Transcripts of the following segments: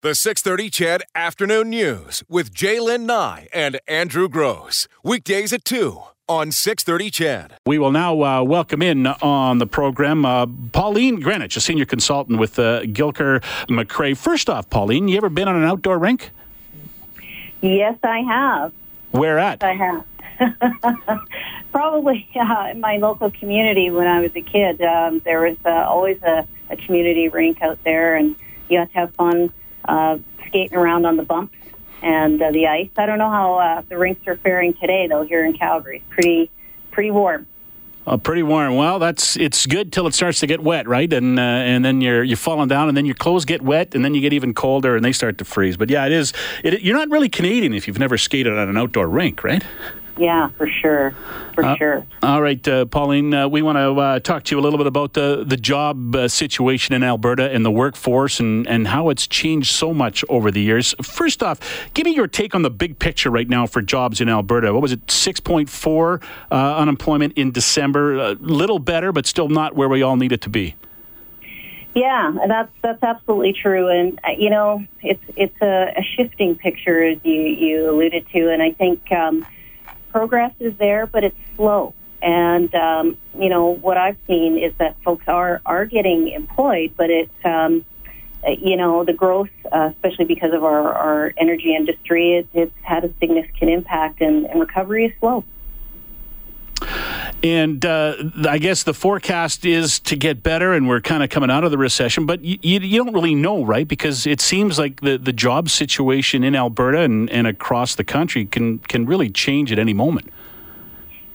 The 630 CHED Afternoon News with Jaylen Nye and Andrew Gross. Weekdays at 2 on 630 CHED. We will now uh, welcome in on the program uh, Pauline Greenwich, a senior consultant with uh, Gilker McRae. First off, Pauline, you ever been on an outdoor rink? Yes, I have. Where at? I have. Probably uh, in my local community when I was a kid. Um, there was uh, always a, a community rink out there, and you got to have fun uh, skating around on the bumps and uh, the ice. I don't know how uh, the rinks are faring today, though. Here in Calgary, it's pretty pretty warm. Uh, pretty warm. Well, that's it's good till it starts to get wet, right? And uh, and then you're you're falling down, and then your clothes get wet, and then you get even colder, and they start to freeze. But yeah, it is. It, you're not really Canadian if you've never skated on an outdoor rink, right? Yeah, for sure, for uh, sure. All right, uh, Pauline, uh, we want to uh, talk to you a little bit about the the job uh, situation in Alberta and the workforce and and how it's changed so much over the years. First off, give me your take on the big picture right now for jobs in Alberta. What was it, six point four uh, unemployment in December? A little better, but still not where we all need it to be. Yeah, that's that's absolutely true, and you know it's it's a, a shifting picture as you you alluded to, and I think. Um, progress is there, but it's slow. And um, you know what I've seen is that folks are are getting employed, but it's um, you know the growth, uh, especially because of our, our energy industry, it, it's had a significant impact, and, and recovery is slow. And uh, I guess the forecast is to get better, and we're kind of coming out of the recession. But you, you, don't really know, right? Because it seems like the, the job situation in Alberta and, and across the country can can really change at any moment.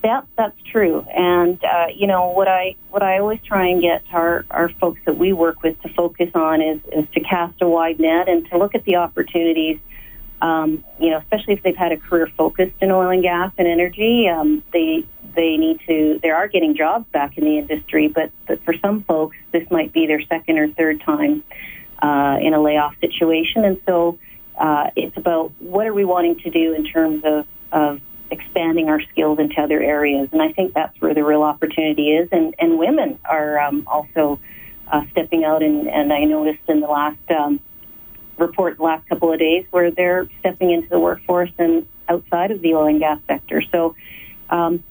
Yeah, that's true. And uh, you know what I what I always try and get our our folks that we work with to focus on is is to cast a wide net and to look at the opportunities. Um, you know, especially if they've had a career focused in oil and gas and energy, um, they they need to, they are getting jobs back in the industry, but, but for some folks, this might be their second or third time uh, in a layoff situation. And so uh, it's about what are we wanting to do in terms of, of expanding our skills into other areas. And I think that's where the real opportunity is. And, and women are um, also uh, stepping out, and, and I noticed in the last um, report the last couple of days where they're stepping into the workforce and outside of the oil and gas sector. So um,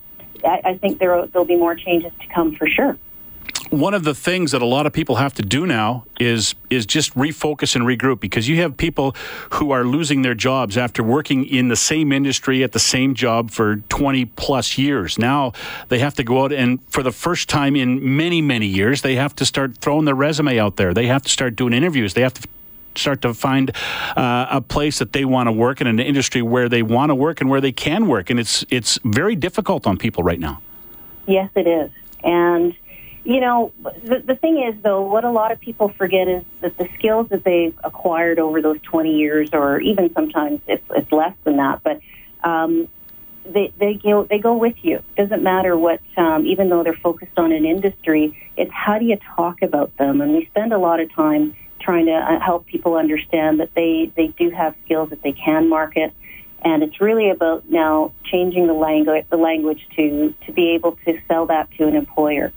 I, I think there there'll be more changes to come for sure one of the things that a lot of people have to do now is is just refocus and regroup because you have people who are losing their jobs after working in the same industry at the same job for 20 plus years. Now they have to go out and for the first time in many many years they have to start throwing their resume out there. They have to start doing interviews. They have to start to find uh, a place that they want to work in an industry where they want to work and where they can work. And it's it's very difficult on people right now. Yes, it is. And you know, the, the thing is, though, what a lot of people forget is that the skills that they've acquired over those 20 years, or even sometimes it's, it's less than that, but um, they they go they go with you. Doesn't matter what, um, even though they're focused on an industry, it's how do you talk about them. And we spend a lot of time trying to uh, help people understand that they, they do have skills that they can market. And it's really about now changing the language, the language to, to be able to sell that to an employer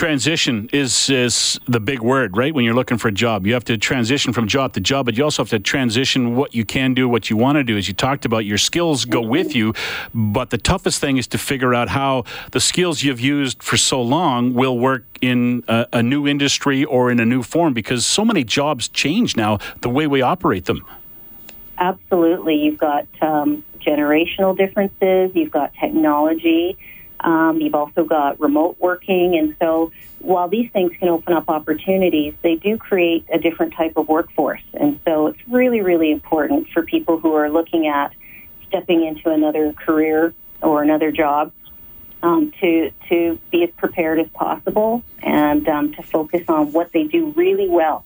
transition is is the big word, right? When you're looking for a job, you have to transition from job to job, but you also have to transition what you can do, what you want to do. As you talked about, your skills go with you, but the toughest thing is to figure out how the skills you've used for so long will work in a, a new industry or in a new form because so many jobs change now the way we operate them. Absolutely, you've got um, generational differences, you've got technology um, you've also got remote working. And so while these things can open up opportunities, they do create a different type of workforce. And so it's really, really important for people who are looking at stepping into another career or another job um, to to be as prepared as possible and um, to focus on what they do really well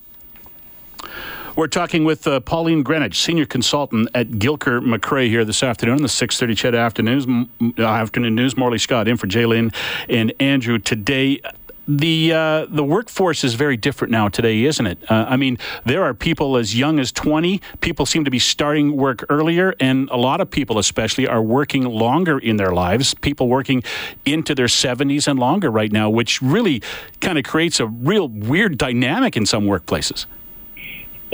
we're talking with uh, Pauline Greenwich, senior consultant at Gilker McRae here this afternoon, the 6:30 CHED afternoon uh, afternoon news. Morley Scott in for Jalen and Andrew today the uh, the workforce is very different now today, isn't it? Uh, I mean, there are people as young as 20. People seem to be starting work earlier, and a lot of people, especially, are working longer in their lives. People working into their 70s and longer right now, which really kind of creates a real weird dynamic in some workplaces.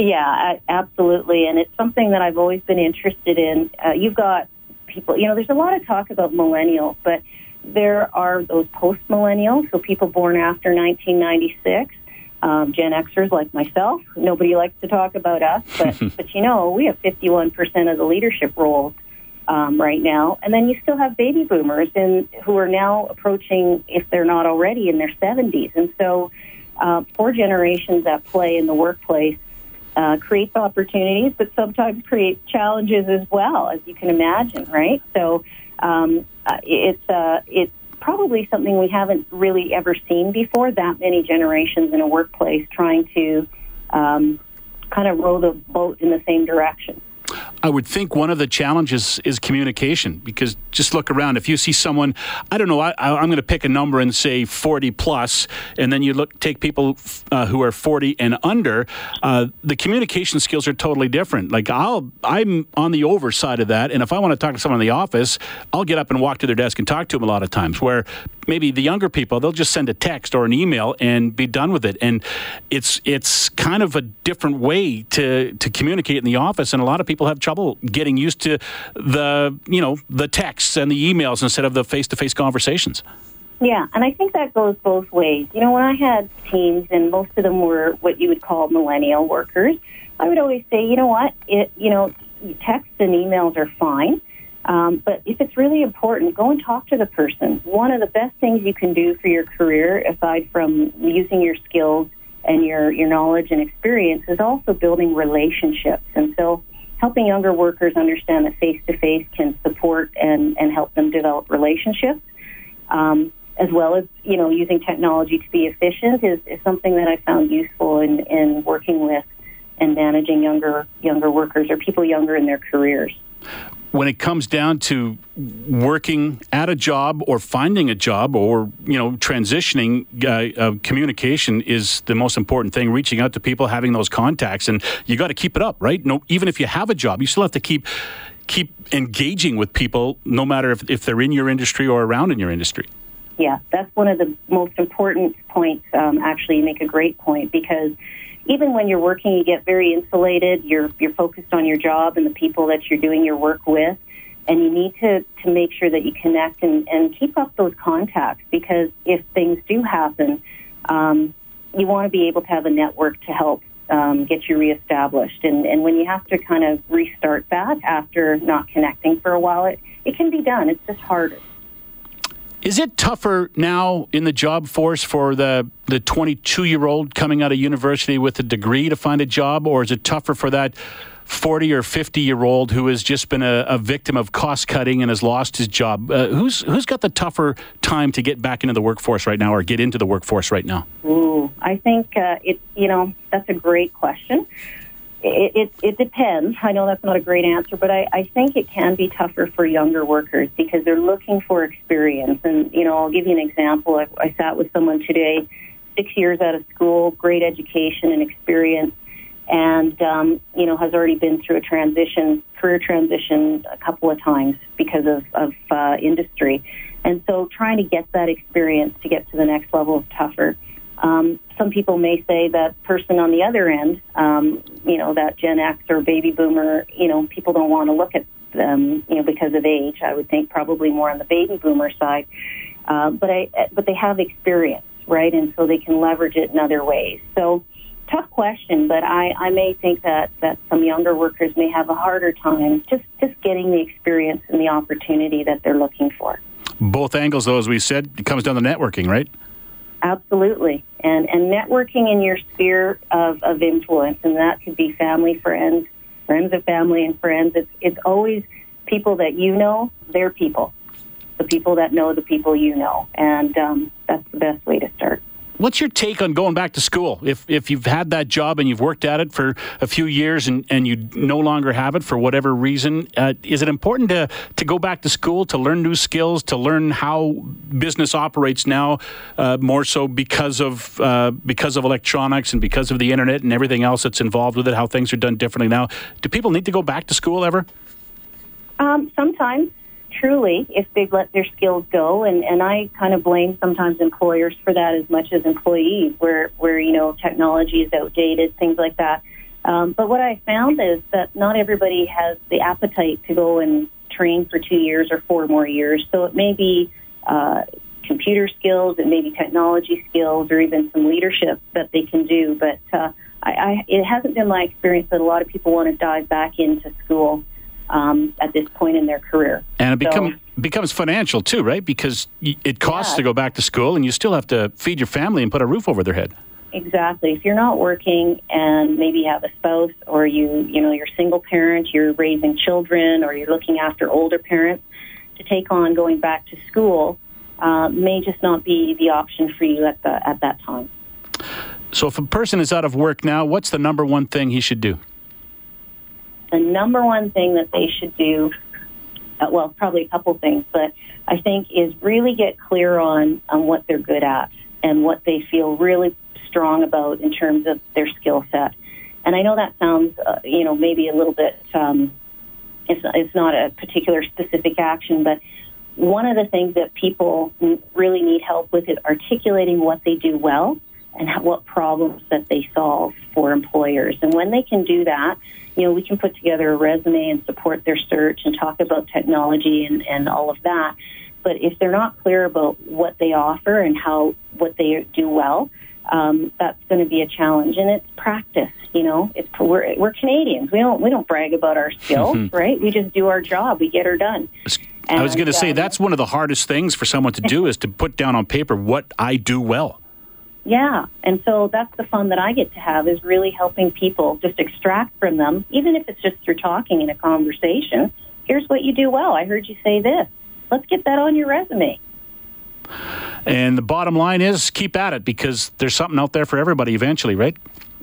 Yeah, absolutely. And it's something that I've always been interested in. Uh, you've got people, you know, there's a lot of talk about millennials, but there are those post millennials, so people born after 1996. Um, Gen Xers like myself. Nobody likes to talk about us, but but you know we have 51% of the leadership roles um, right now, and then you still have baby boomers and who are now approaching, if they're not already, in their 70s, and so uh, four generations at play in the workplace uh, creates opportunities, but sometimes creates challenges as well, as you can imagine, right? So um, uh, it's uh, it's probably something we haven't really ever seen before. That many generations in a workplace trying to um, kind of row the boat in the same direction. I would think one of the challenges is communication because just look around. If you see someone, I don't know, I, am going to pick a number and say 40 plus, and then you look take people uh, who are 40 and under, uh, the communication skills are totally different. Like I'll, I'm on the over side of that, and if I want to talk to someone in the office, I'll get up and walk to their desk and talk to them a lot of times. Where maybe the younger people, they'll just send a text or an email and be done with it, and it's it's kind of a different way to to communicate in the office, and a lot of people have trouble getting used to the you know the texts and the emails instead of the face to face conversations. Yeah, and I think that goes both ways. You know, when I had teams, and most of them were what you would call millennial workers, I would always say, you know what, it, you know, texts and emails are fine, um, but if it's really important, go and talk to the person. One of the best things you can do for your career, aside from using your skills and your your knowledge and experience, is also building relationships. And so, helping younger workers understand that face to face can support and, and help them develop relationships, um, as well as you know using technology to be efficient is, is something that I found useful in, in working with and managing younger younger workers or people younger in their careers when it comes down to working at a job or finding a job or you know transitioning uh, uh, communication is the most important thing reaching out to people having those contacts and you got to keep it up right? No even if you have a job you still have to keep keep engaging with people no matter if, if they're in your industry or around in your industry. Yeah that's one of the most important points. Um, actually you make a great point because even when you're working, you get very insulated. You're you're focused on your job and the people that you're doing your work with, and you need to to make sure that you connect and, and keep up those contacts because if things do happen, um, you want to be able to have a network to help um, get you reestablished. And and when you have to kind of restart that after not connecting for a while, it it can be done. It's just harder. Is it tougher now in the job force for the the 22 year old coming out of university with a degree to find a job, or is it tougher for that 40 or 50 year old who has just been a, a victim of cost cutting and has lost his job? Uh, who's who's got the tougher time to get back into the workforce right now, or get into the workforce right now? Ooh, I think uh, it. You know, that's a great question. It, it, it, depends. I know that's not a great answer, but I, I think it can be tougher for younger workers because they're looking for experience. And, you know, I'll give you an example. I, I sat with someone today, six years out of school, great education and experience, and, um, you know, has already been through a transition, career transition a couple of times because of, of uh, industry. And so trying to get that experience to get to the next level is tougher. Um, some people may say that person on the other end, um, you know, that Gen X or baby boomer, you know, people don't want to look at them, you know, because of age. I would think probably more on the baby boomer side. Uh, but I, but they have experience, right? And so they can leverage it in other ways. So tough question, but I, I may think that, that some younger workers may have a harder time just, just getting the experience and the opportunity that they're looking for. Both angles, though, as we said, it comes down to networking, right? Absolutely. And, and networking in your sphere of, of influence, and that could be family, friends, friends of family and friends. It's, it's always people that you know, they're people. The people that know the people you know. And um, that's the best way to start. What's your take on going back to school? If, if you've had that job and you've worked at it for a few years and, and you no longer have it for whatever reason, uh, is it important to, to go back to school to learn new skills, to learn how business operates now, uh, more so because of uh, because of electronics and because of the internet and everything else that's involved with it, how things are done differently now? Do people need to go back to school ever? Um, sometimes truly if they've let their skills go and and I kind of blame sometimes employers for that as much as employees where where you know technology is outdated things like that Um, but what I found is that not everybody has the appetite to go and train for two years or four more years. So it may be uh, computer skills, it may be technology skills, or even some leadership that they can do. But uh, I, I, it hasn't been my experience that a lot of people want to dive back into school um, at this point in their career. And it become, so, becomes financial too, right? Because it costs yeah. to go back to school, and you still have to feed your family and put a roof over their head. Exactly. If you're not working and maybe you have a spouse or you, you know, you're single parent, you're raising children or you're looking after older parents, to take on going back to school uh, may just not be the option for you at the at that time. So, if a person is out of work now, what's the number one thing he should do? The number one thing that they should do, uh, well, probably a couple things, but I think is really get clear on on what they're good at and what they feel really strong about in terms of their skill set. And I know that sounds, uh, you know, maybe a little bit. Um, it's it's not a particular specific action, but one of the things that people really need help with is articulating what they do well and what problems that they solve for employers. And when they can do that, you know, we can put together a resume and support their search and talk about technology and, and all of that. But if they're not clear about what they offer and how what they do well, um, that's going to be a challenge. And it's practice. You know, it's we're, we're Canadians. We don't we don't brag about our skills, right? We just do our job. We get her done. I was going to say um, that's one of the hardest things for someone to do is to put down on paper what I do well. Yeah, and so that's the fun that I get to have is really helping people just extract from them, even if it's just through talking in a conversation. Here's what you do well. I heard you say this. Let's get that on your resume. And the bottom line is keep at it because there's something out there for everybody eventually, right?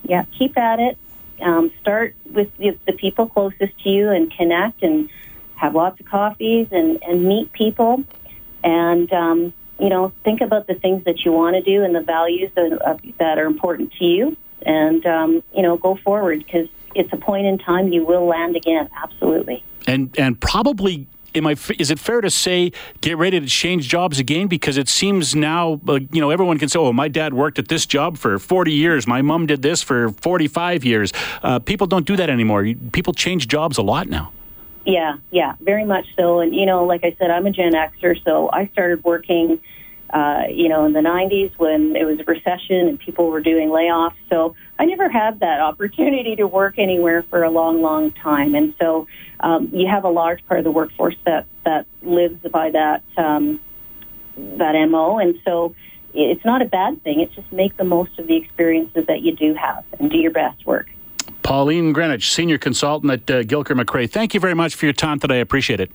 Yeah, keep at it. Um, start with the, the people closest to you and connect and have lots of coffees and, and meet people. And, um, you know, think about the things that you want to do and the values that, uh, that are important to you. And, um, you know, go forward because it's a point in time you will land again. Absolutely. And, and probably am I? Is it fair to say get ready to change jobs again? Because it seems now, uh, you know, everyone can say, "Oh, my dad worked at this job for 40 years. My mom did this for 45 years." Uh, people don't do that anymore. People change jobs a lot now. Yeah, yeah, very much so. And you know, like I said, I'm a Gen Xer, so I started working uh, you know, in the 90s when it was a recession and people were doing layoffs. So I never had that opportunity to work anywhere for a long, long time. And so um, you have a large part of the workforce that, that lives by that, um, that MO. And so it's not a bad thing. It's just make the most of the experiences that you do have and do your best work. Pauline Greenwich, Senior Consultant at uh, Gilker McRae. Thank you very much for your time today. I appreciate it.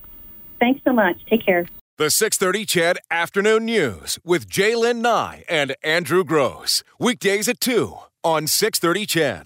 Thanks so much. Take care. The 630 CHED Afternoon News with Jaylen Nye and Andrew Gross. Weekdays at 2 on 630 CHED.